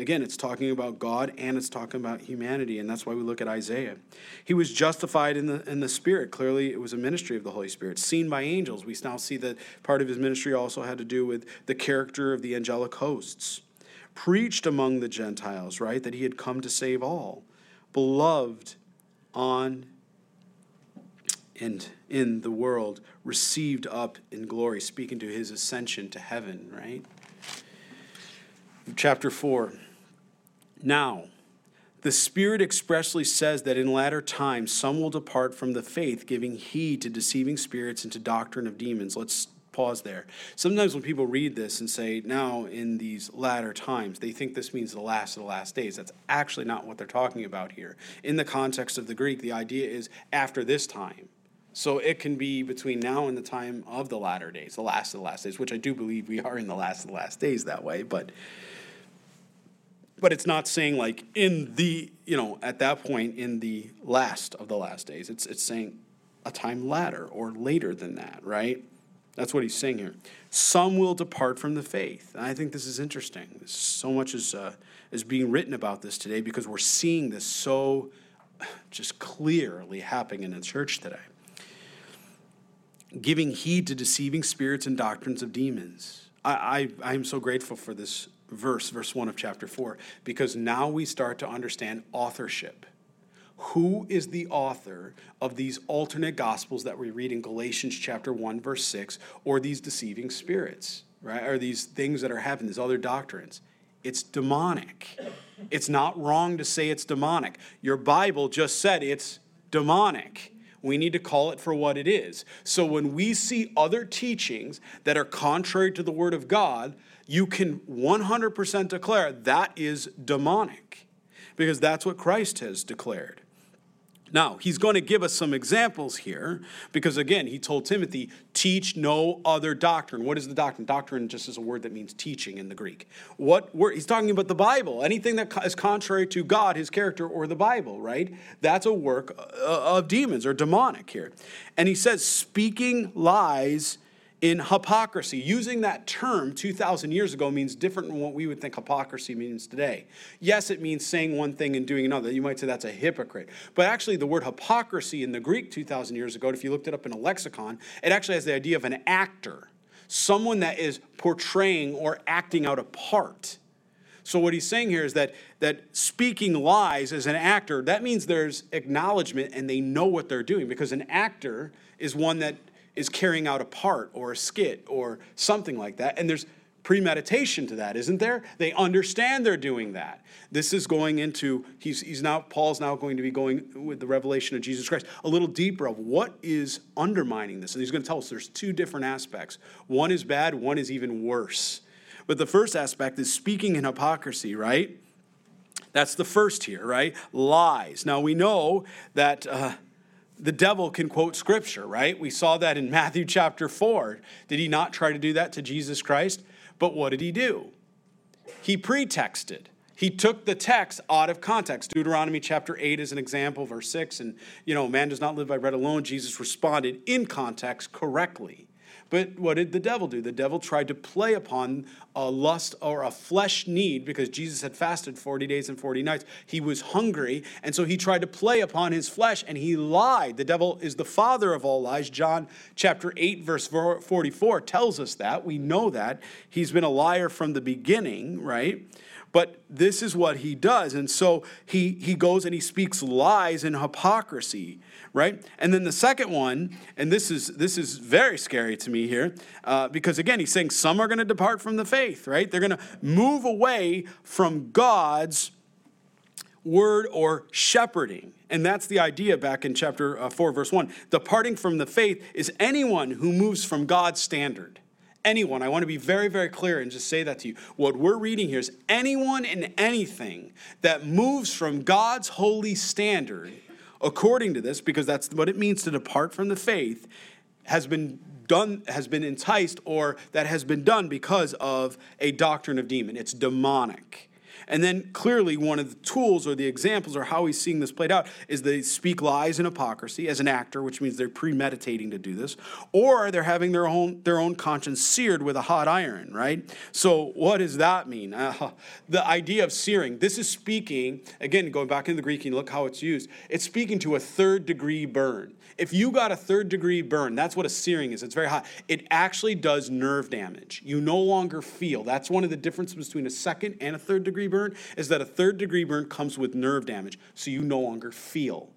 Again, it's talking about God and it's talking about humanity, and that's why we look at Isaiah. He was justified in the, in the Spirit. Clearly, it was a ministry of the Holy Spirit, seen by angels. We now see that part of his ministry also had to do with the character of the angelic hosts. Preached among the Gentiles, right? That he had come to save all. Beloved on and in the world, received up in glory, speaking to his ascension to heaven, right? Chapter 4. Now, the Spirit expressly says that in latter times some will depart from the faith, giving heed to deceiving spirits and to doctrine of demons. Let's pause there. Sometimes when people read this and say, now in these latter times, they think this means the last of the last days. That's actually not what they're talking about here. In the context of the Greek, the idea is after this time. So it can be between now and the time of the latter days, the last of the last days, which I do believe we are in the last of the last days that way. But but it's not saying like in the you know at that point in the last of the last days it's it's saying a time latter or later than that right? That's what he's saying here. Some will depart from the faith. And i think this is interesting. So much is uh, is being written about this today because we're seeing this so [SIGHS] just clearly happening in the church today. Giving heed to deceiving spirits and doctrines of demons. I, I i'm so grateful for this verse, verse 1 of chapter 4, because now we start to understand authorship. Who is the author of these alternate gospels that we read in Galatians chapter 1, verse 6, or these deceiving spirits, right? Or these things that are happening, these other doctrines? It's demonic. It's not wrong to say it's demonic. Your Bible just said it's demonic. We need to call it for what it is. So when we see other teachings that are contrary to the Word of God, you can 100% declare that is demonic because that's what Christ has declared. Now, he's going to give us some examples here because, again, he told Timothy, teach no other doctrine. What is the doctrine? Doctrine just is a word that means teaching in the Greek. What word? He's talking about the Bible. Anything that is contrary to God, his character, or the Bible, right? That's a work uh, of demons or demonic here. And he says, speaking lies in hypocrisy. Using that term 2,000 years ago means different than what we would think hypocrisy means today. Yes, it means saying one thing and doing another. You might say that's a hypocrite. But actually, the word hypocrisy in the Greek 2,000 years ago, if you looked it up in a lexicon, it actually has the idea of an actor. someone that is portraying or acting out a part. So what he's saying here is that that speaking lies as an actor, that means there's acknowledgement and they know what they're doing because an actor is one that is carrying out a part or a skit or something like that. And there's premeditation to that, isn't there? They understand they're doing that. This is going into, he's, he's now, Paul's now going to be going with the revelation of Jesus Christ a little deeper of what is undermining this. And he's going to tell us there's two different aspects. One is bad, one is even worse. But the first aspect is speaking in hypocrisy, right? That's the first here, right? Lies. Now we know that. Uh, the devil can quote scripture, right? We saw that in [LAUGHS] Matthew chapter 4. Did he not try to do that to Jesus Christ? But what did he do? He pretexted. He took the text out of context. Deuteronomy chapter 8 is an example, verse 6. And, you know, man does not live by bread alone. Jesus responded in context correctly. But what did the devil do? The devil tried to play upon a lust or a flesh need because Jesus had fasted 40 days and 40 nights. He was hungry, and so he tried to play upon his flesh and he lied. The devil is the father of all lies. John chapter 8, verse 44 tells us that. We know that. He's been a liar from the beginning, right? But this is what he does. And so he, he goes and he speaks lies and hypocrisy right? And then the second one, and this is this is very scary to me here, uh, because again, he's saying some are going to depart from the faith, right? They're going to move away from God's word or shepherding. And that's the idea back in chapter uh, 4, verse 1. Departing from the faith is anyone who moves from God's standard. Anyone, I want to be very, very clear and just say that to you. What we're reading here is anyone and anything that moves from God's holy standard according to this, because that's what it means to depart from the faith, has been done, has been enticed, or that has been done because of a doctrine of demon. It's demonic. And then clearly, one of the tools or the examples or how he's seeing this played out is they speak lies and hypocrisy as an actor, which means they're premeditating to do this, or they're having their own their own conscience seared with a hot iron, right? So what does that mean? Uh, [LAUGHS] the idea of searing. This is speaking again, going back into the Greek, and look how it's used. It's speaking to a third degree burn. If you got a third degree burn, that's what a searing is. It's very hot. It actually does nerve damage. You no longer feel. That's one of the differences between a second and a third degree burn is that a third degree burn comes with nerve damage, so you no longer feel.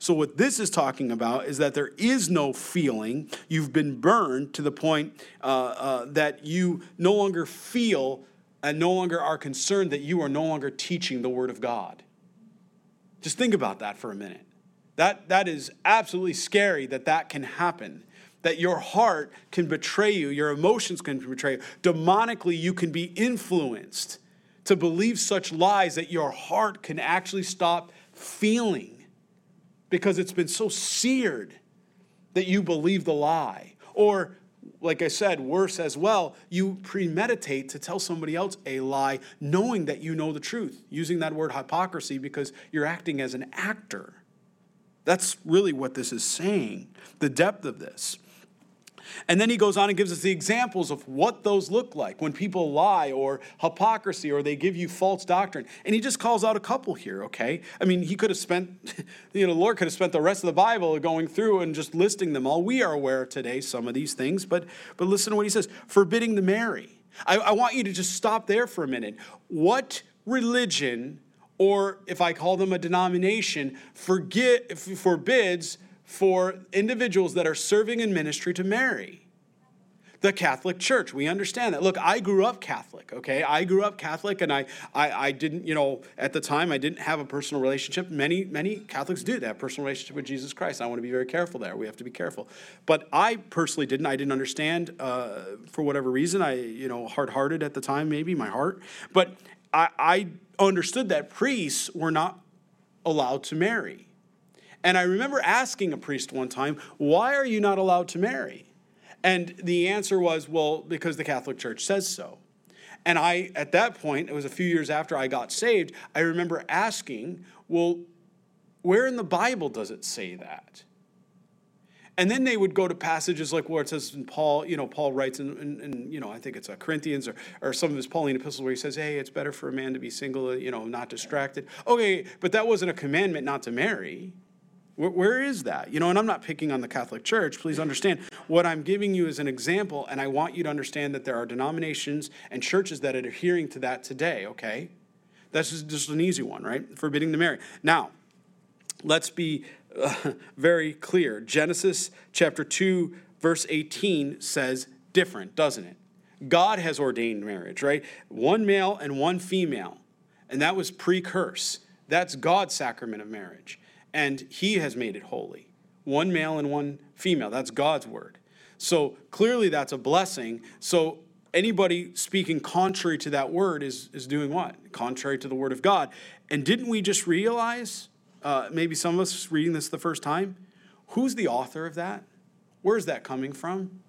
So, what this is talking about is that there is no feeling. You've been burned to the point uh, uh, that you no longer feel and no longer are concerned that you are no longer teaching the Word of God. Just think about that for a minute. That, that is absolutely scary that that can happen. That your heart can betray you, your emotions can betray you. Demonically, you can be influenced to believe such lies that your heart can actually stop feeling because it's been so seared that you believe the lie. Or, like I said, worse as well, you premeditate to tell somebody else a lie knowing that you know the truth, using that word hypocrisy because you're acting as an actor. That's really what this is saying, the depth of this. And then he goes on and gives us the examples of what those look like when people lie or hypocrisy or they give you false doctrine. And he just calls out a couple here, okay? I mean, he could have spent, [LAUGHS] you know, the Lord could have spent the rest of the Bible going through and just listing them all. We are aware today some of these things, but but listen to what he says forbidding to marry. I, I want you to just stop there for a minute. What religion or if I call them a denomination, forget, forbids for individuals that are serving in ministry to marry. The Catholic Church, we understand that. Look, I grew up Catholic, okay? I grew up Catholic and I, I, I didn't, you know, at the time I didn't have a personal relationship. Many, many Catholics do. Have personal relationship with Jesus Christ. I want to be very careful there. We have to be careful. But I personally didn't. I didn't understand uh, for whatever reason. I, you know, hard hearted at the time, maybe, my heart. But I, I understood that priests were not allowed to marry. And I remember asking a priest one time, Why are you not allowed to marry? And the answer was, Well, because the Catholic Church says so. And I, at that point, it was a few years after I got saved, I remember asking, Well, where in the Bible does it say that? And then they would go to passages like where it says in Paul, you know, Paul writes in you know, I think it's a Corinthians or, or some of his Pauline epistles where he says, hey, it's better for a man to be single, uh, you know, not distracted. Okay, but that wasn't a commandment not to marry. Where, where is that? You know, and I'm not picking on the Catholic Church. Please understand what I'm giving you is an example, and I want you to understand that there are denominations and churches that are adhering to that today, okay? That's just, just an easy one, right? Forbidding to marry. Now, let's be [LAUGHS] very clear. Genesis chapter 2, verse 18 says different, doesn't it? God has ordained marriage, right? One male and one female. And that was pre curse. That's God's sacrament of marriage. And He has made it holy. One male and one female. That's God's word. So clearly that's a blessing. So anybody speaking contrary to that word is, is doing what? Contrary to the word of God. And didn't we just realize, uh, maybe some of us reading this the first time, who's the author of that? Where's that coming from?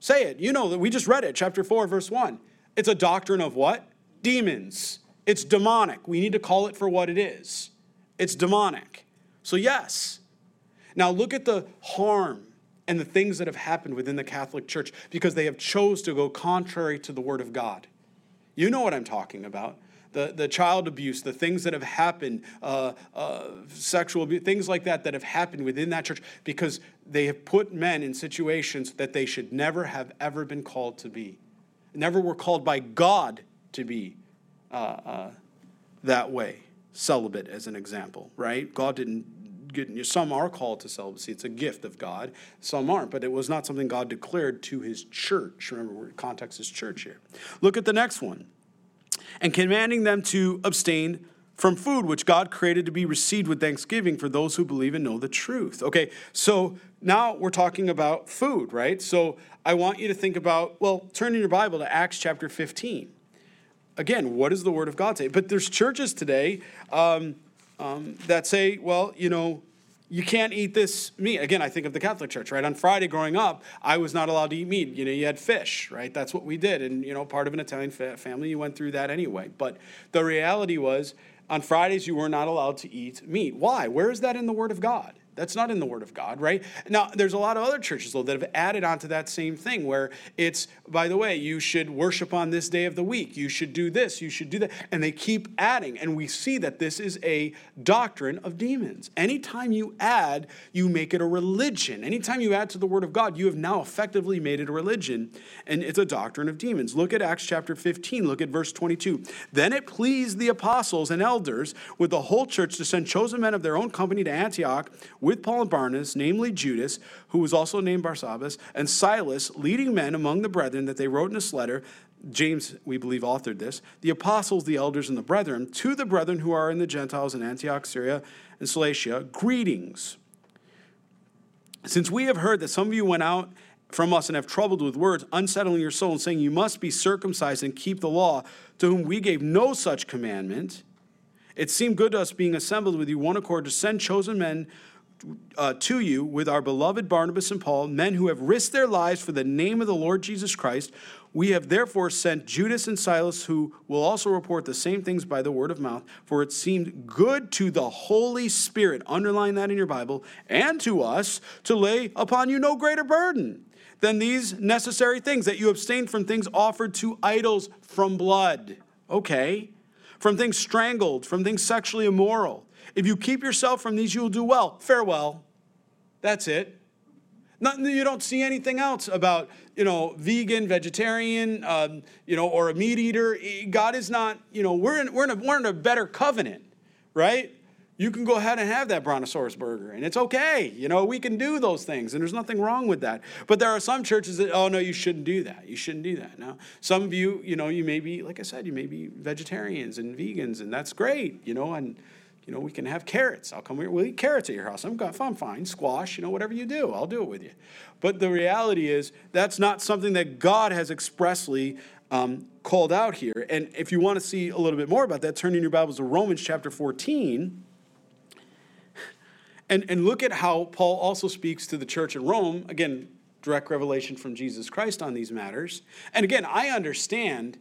Say it. You know that we just read it, chapter 4, verse 1. It's a doctrine of what? Demons. It's demonic. We need to call it for what it is. It's demonic. So, yes. Now, look at the harm and the things that have happened within the Catholic Church because they have chose to go contrary to the Word of God. You know what I'm talking about. The, the child abuse, the things that have happened, uh, uh, sexual abuse, things like that that have happened within that church because they have put men in situations that they should never have ever been called to be. Never were called by God to be uh, uh, that way. Celibate, as an example, right? God didn't some are called to celibacy. It's a gift of God. Some aren't, but it was not something God declared to his church. Remember, context is church here. Look at the next one. And commanding them to abstain from food which God created to be received with thanksgiving for those who believe and know the truth. Okay, so now we're talking about food, right? So I want you to think about, well, turn in your Bible to Acts chapter 15. Again, what does the Word of God say? But there's churches today um, um, that say, well, you know, you can't eat this meat. Again, I think of the Catholic Church, right? On Friday growing up, I was not allowed to eat meat. You know, you had fish, right? That's what we did. And, you know, part of an Italian family, you went through that anyway. But the reality was, on Fridays, you were not allowed to eat meat. Why? Where is that in the Word of God? That's not in the Word of God, right? Now, there's a lot of other churches, though, that have added on to that same thing where it's, by the way, you should worship on this day of the week. You should do this. You should do that. And they keep adding. And we see that this is a doctrine of demons. Anytime you add, you make it a religion. Anytime you add to the Word of God, you have now effectively made it a religion. And it's a doctrine of demons. Look at Acts chapter 15. Look at verse 22. Then it pleased the apostles and elders with the whole church to send chosen men of their own company to Antioch with Paul and Barnabas, namely Judas, who was also named Barsabbas, and Silas, leading men among the brethren, that they wrote in this letter. James, we believe, authored this. The apostles, the elders, and the brethren, to the brethren who are in the Gentiles in Antioch, Syria, and Cilicia, greetings. Since we have heard that some of you went out from us and have troubled with words, unsettling your soul, and saying, You must be circumcised and keep the law, to whom we gave no such commandment, it seemed good to us, being assembled with you one accord, to send chosen men uh, to you with our beloved Barnabas and Paul, men who have risked their lives for the name of the Lord Jesus Christ. We have therefore sent Judas and Silas, who will also report the same things by the word of mouth, for it seemed good to the Holy Spirit, underline that in your Bible, and to us to lay upon you no greater burden than these necessary things, that you abstain from things offered to idols, from blood. Okay. From things strangled, from things sexually immoral if you keep yourself from these, you will do well. Farewell. That's it. Not, you don't see anything else about, you know, vegan, vegetarian, um, you know, or a meat eater. God is not, you know, we're in, we're in, a, we're in a better covenant, right? You can go ahead and have that brontosaurus burger, and it's okay. You know, we can do those things, and there's nothing wrong with that. But there are some churches that, oh, no, you shouldn't do that. You shouldn't do that. Now, some of you, you know, you may be, like I said, you may be vegetarians and vegans, and that's great, you know, and you know, we can have carrots. I'll come here. We'll eat carrots at your house. I'm, I'm fine. Squash, you know, whatever you do, I'll do it with you. But the reality is, that's not something that God has expressly um, called out here. And if you want to see a little bit more about that, turn in your Bibles to Romans chapter 14. And, and look at how Paul also speaks to the church in Rome. Again, direct revelation from Jesus Christ on these matters. And again, I understand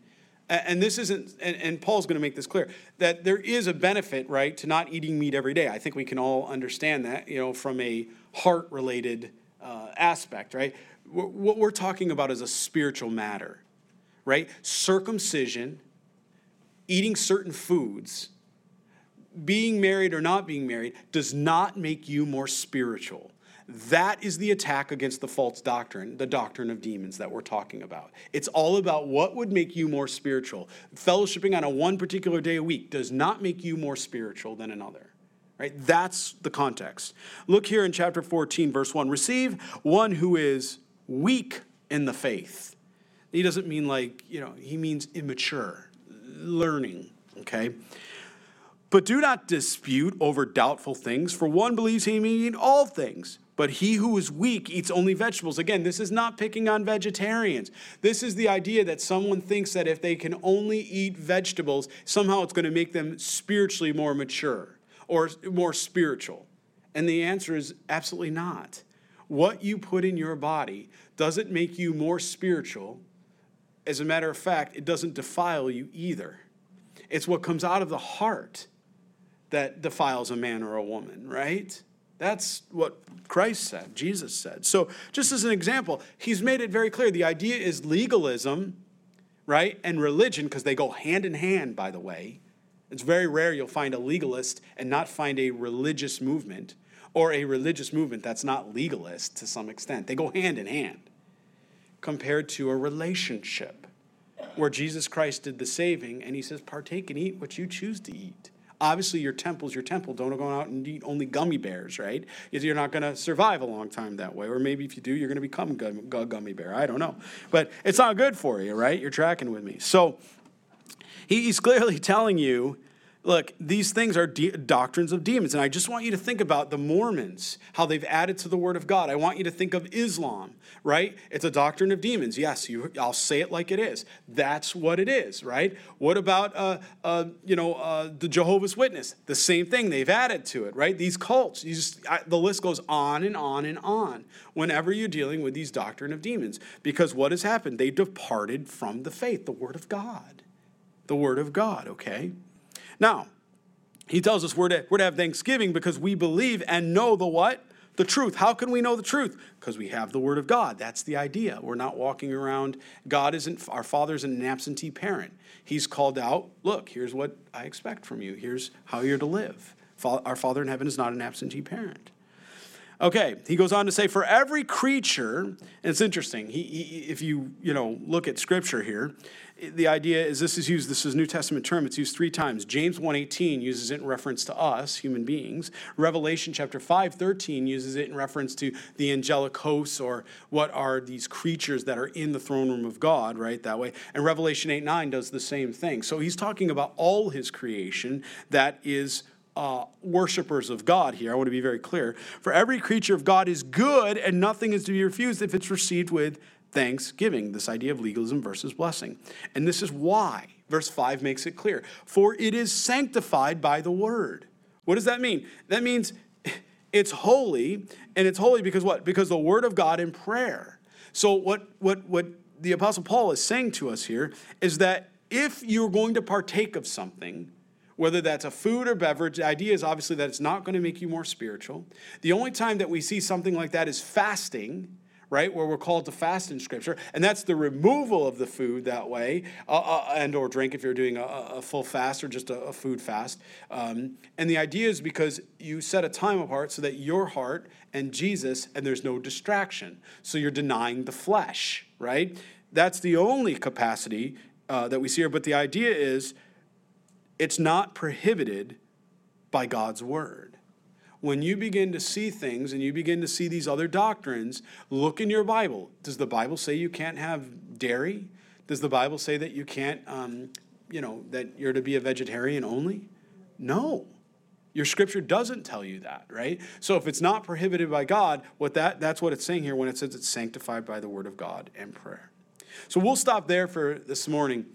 and this isn't and, and paul's going to make this clear that there is a benefit right to not eating meat every day. I think we can all understand that you know from a heart related uh, aspect right? What we're talking about is a spiritual matter right? Circumcision eating certain foods being married or not being married does not make you more spiritual. That is the attack against the false doctrine, the doctrine of demons that we're talking about. It's all about what would make you more spiritual. Fellowshipping on a one particular day a week does not make you more spiritual than another. Right? That's the context. Look here in chapter 14, verse 1. Receive one who is weak in the faith. He doesn't mean like, you know, he means immature, learning, okay? But do not dispute over doubtful things, for one believes he may all things. But he who is weak eats only vegetables. Again, this is not picking on vegetarians. This is the idea that someone thinks that if they can only eat vegetables, somehow it's going to make them spiritually more mature or more spiritual. And the answer is absolutely not. What you put in your body doesn't make you more spiritual. As a matter of fact, it doesn't defile you either. It's what comes out of the heart that defiles a man or a woman, right? That's what Christ said, Jesus said. So, just as an example, he's made it very clear the idea is legalism, right, and religion, because they go hand in hand, by the way. It's very rare you'll find a legalist and not find a religious movement, or a religious movement that's not legalist to some extent. They go hand in hand compared to a relationship where Jesus Christ did the saving and he says, Partake and eat what you choose to eat. Obviously, your temple's your temple. Don't go out and eat only gummy bears, right? You're not going to survive a long time that way. Or maybe if you do, you're going to become a gummy bear. I don't know. But it's not good for you, right? You're tracking with me. So he's clearly [LAUGHS] telling you Look, these things are de- doctrines of demons. And I just want you to think about the Mormons, how they've added to the Word of God. I want you to think of Islam, right? It's a doctrine of demons. Yes, you, I'll say it like it is. That's what it is, right? What about, uh, uh, you know, uh, the Jehovah's Witness? The same thing. They've added to it, right? These cults. You just, I, the list goes on and on and on whenever you're dealing with these doctrine of demons. Because what has happened? They departed from the faith, the Word of God. The Word of God, okay? Now, he tells us we're to, we're to have thanksgiving because we believe and know the what? The truth. How can we know the truth? Because we have the Word of God. That's the idea. We're not walking around. God isn't, our Father isn't an absentee parent. He's called out, look, here's what I expect from you. Here's how you're to live. Our Father in heaven is not an absentee parent. Okay, he goes on to say, for every creature, and it's interesting, he, he, if you, you know, look at scripture here, the idea is this is used, this is New Testament term, it's used three times. James 1.18 uses it in reference to us, human beings. Revelation chapter 5.13 uses it in reference to the angelic hosts or what are these creatures that are in the throne room of God, right, that way. And Revelation 8.9 does the same thing. So he's talking about all his creation that is uh, worshipers of God here. I want to be very clear. For every creature of God is good, and nothing is to be refused if it's received with thanksgiving. This idea of legalism versus blessing. And this is why. Verse 5 makes it clear. For it is sanctified by the word. What does that mean? That means [LAUGHS] it's holy, and it's holy because what? Because the word of God in prayer. So, what, what, what the Apostle Paul is saying to us here is that if you're going to partake of something, whether that's a food or beverage, the idea is obviously that it's not going to make you more spiritual. The only time that we see something like that is fasting, right, where we're called to fast in Scripture, and that's the removal of the food that way, uh, uh, and or drink if you're doing a, a full fast or just a, a food fast. Um, and the idea is because you set a time apart so that your heart and Jesus, and there's no distraction. So you're denying the flesh, right? That's the only capacity uh, that we see here. But the idea is it's not prohibited by God's word. When you begin to see things and you begin to see these other doctrines, look in your Bible. Does the Bible say you can't have dairy? Does the Bible say that you can't, um, you know, that you're to be a vegetarian only? No. Your scripture doesn't tell you that, right? So if it's not prohibited by God, what that that's what it's saying here when it says it's sanctified by the word of God and prayer. So we'll stop there for this morning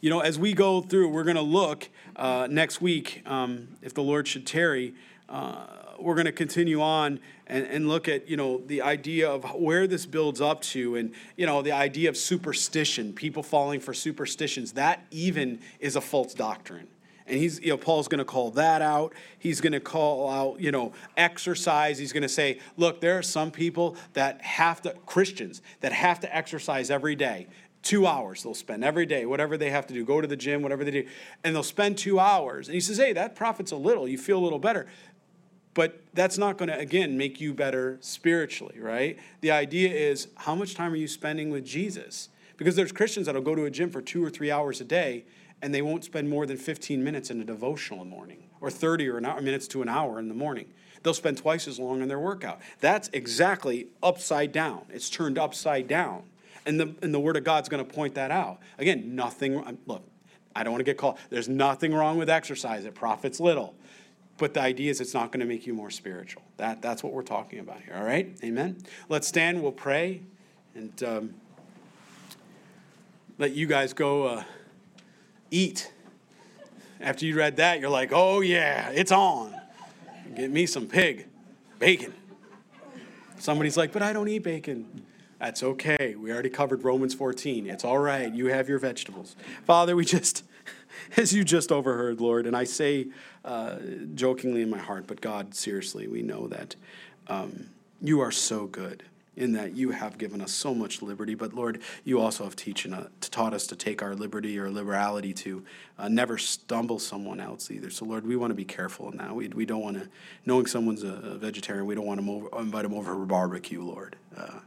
you know, as we go through, we're going to look uh, next week, um, if the Lord should tarry. Uh, we're going to continue on and, and look at you know the idea of where this builds up to and you know the idea of superstition people falling for superstitions. That even is a false doctrine. And he's you know paul's going to call that out. He's going to call out you know exercise. He's going to say look there are some people that have to christians that have to exercise every day. Two hours they'll spend every day, whatever they have to do, go to the gym, whatever they do, and they'll spend two hours. And he says, Hey, that profits a little. You feel a little better. But that's not going to, again, make you better spiritually, right? The idea is how much time are you spending with Jesus? Because there's Christians that'll go to a gym for two or three hours a day and they won't spend more than 15 minutes in a devotional in the morning or 30 or an hour, minutes to an hour in the morning. They'll spend twice as long in their workout. That's exactly upside down. It's turned upside down. And the, and the Word of God's going to point that out. Again, nothing, look, I don't want to get called. There's nothing wrong with exercise, it profits little. But the idea is it's not going to make you more spiritual. That, that's what we're talking about here, all right? Amen? Let's stand, we'll pray, and um, let you guys go uh, eat. After you read that, you're like, oh yeah, it's on. Get me some pig, bacon. Somebody's like, but I don't eat bacon. That's okay. We already covered Romans 14. It's all right. You have your vegetables. Father, we just, [LAUGHS] as you just overheard, Lord, and I say uh, jokingly in my heart, but God, seriously, we know that um, you are so good in that you have given us so much liberty, but Lord, you also have teaching, uh, taught us to take our liberty or liberality to uh, never stumble someone else either. So, Lord, we want to be careful in that. We, we don't want to, knowing someone's a, vegetarian, we don't want to invite them over for barbecue, Lord. Uh,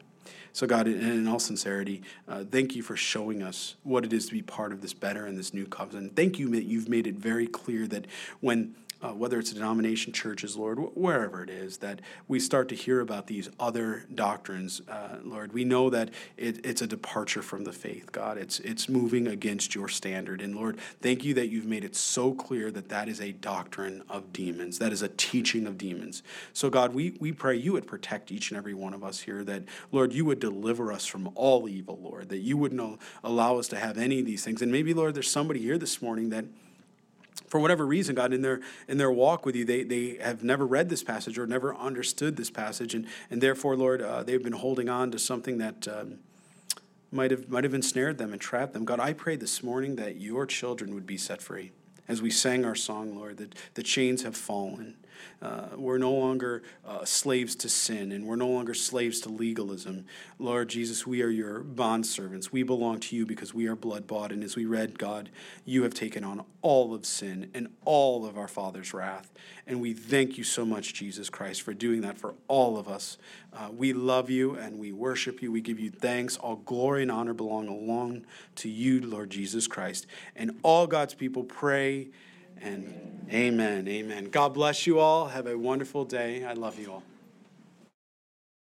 so, God, in all sincerity, uh, thank you for showing us what it is to be part of this better and this new covenant. Thank you that you've made it very clear that when uh, whether it's a denomination, churches, Lord, wherever it is, that we start to hear about these other doctrines, uh, Lord. We know that it, it's a departure from the faith, God. It's it's moving against your standard, and Lord, thank you that you've made it so clear that that is a doctrine of demons, that is a teaching of demons. So, God, we we pray you would protect each and every one of us here. That Lord, you would deliver us from all evil, Lord. That you wouldn't allow us to have any of these things. And maybe, Lord, there's somebody here this morning that for whatever reason, God, in their in their walk with you, they they have never read this passage or never understood this passage, and and therefore, Lord, uh, they've been holding on to something that. Um, might have might have ensnared them and trapped them. God, I pray this morning that your children would be set free. As we sang our song, Lord, that the chains have fallen. Uh, we're no longer uh, slaves to sin and we're no longer slaves to legalism. Lord Jesus, we are your bondservants. We belong to you because we are blood bought. And as we read, God, you have taken on all of sin and all of our Father's wrath. And we thank you so much, Jesus Christ, for doing that for all of us. Uh, we love you and we worship you. We give you thanks. All glory and honor belong alone to you, Lord Jesus Christ. And all God's people pray and amen. Amen. God bless you all. Have a wonderful day. I love you all.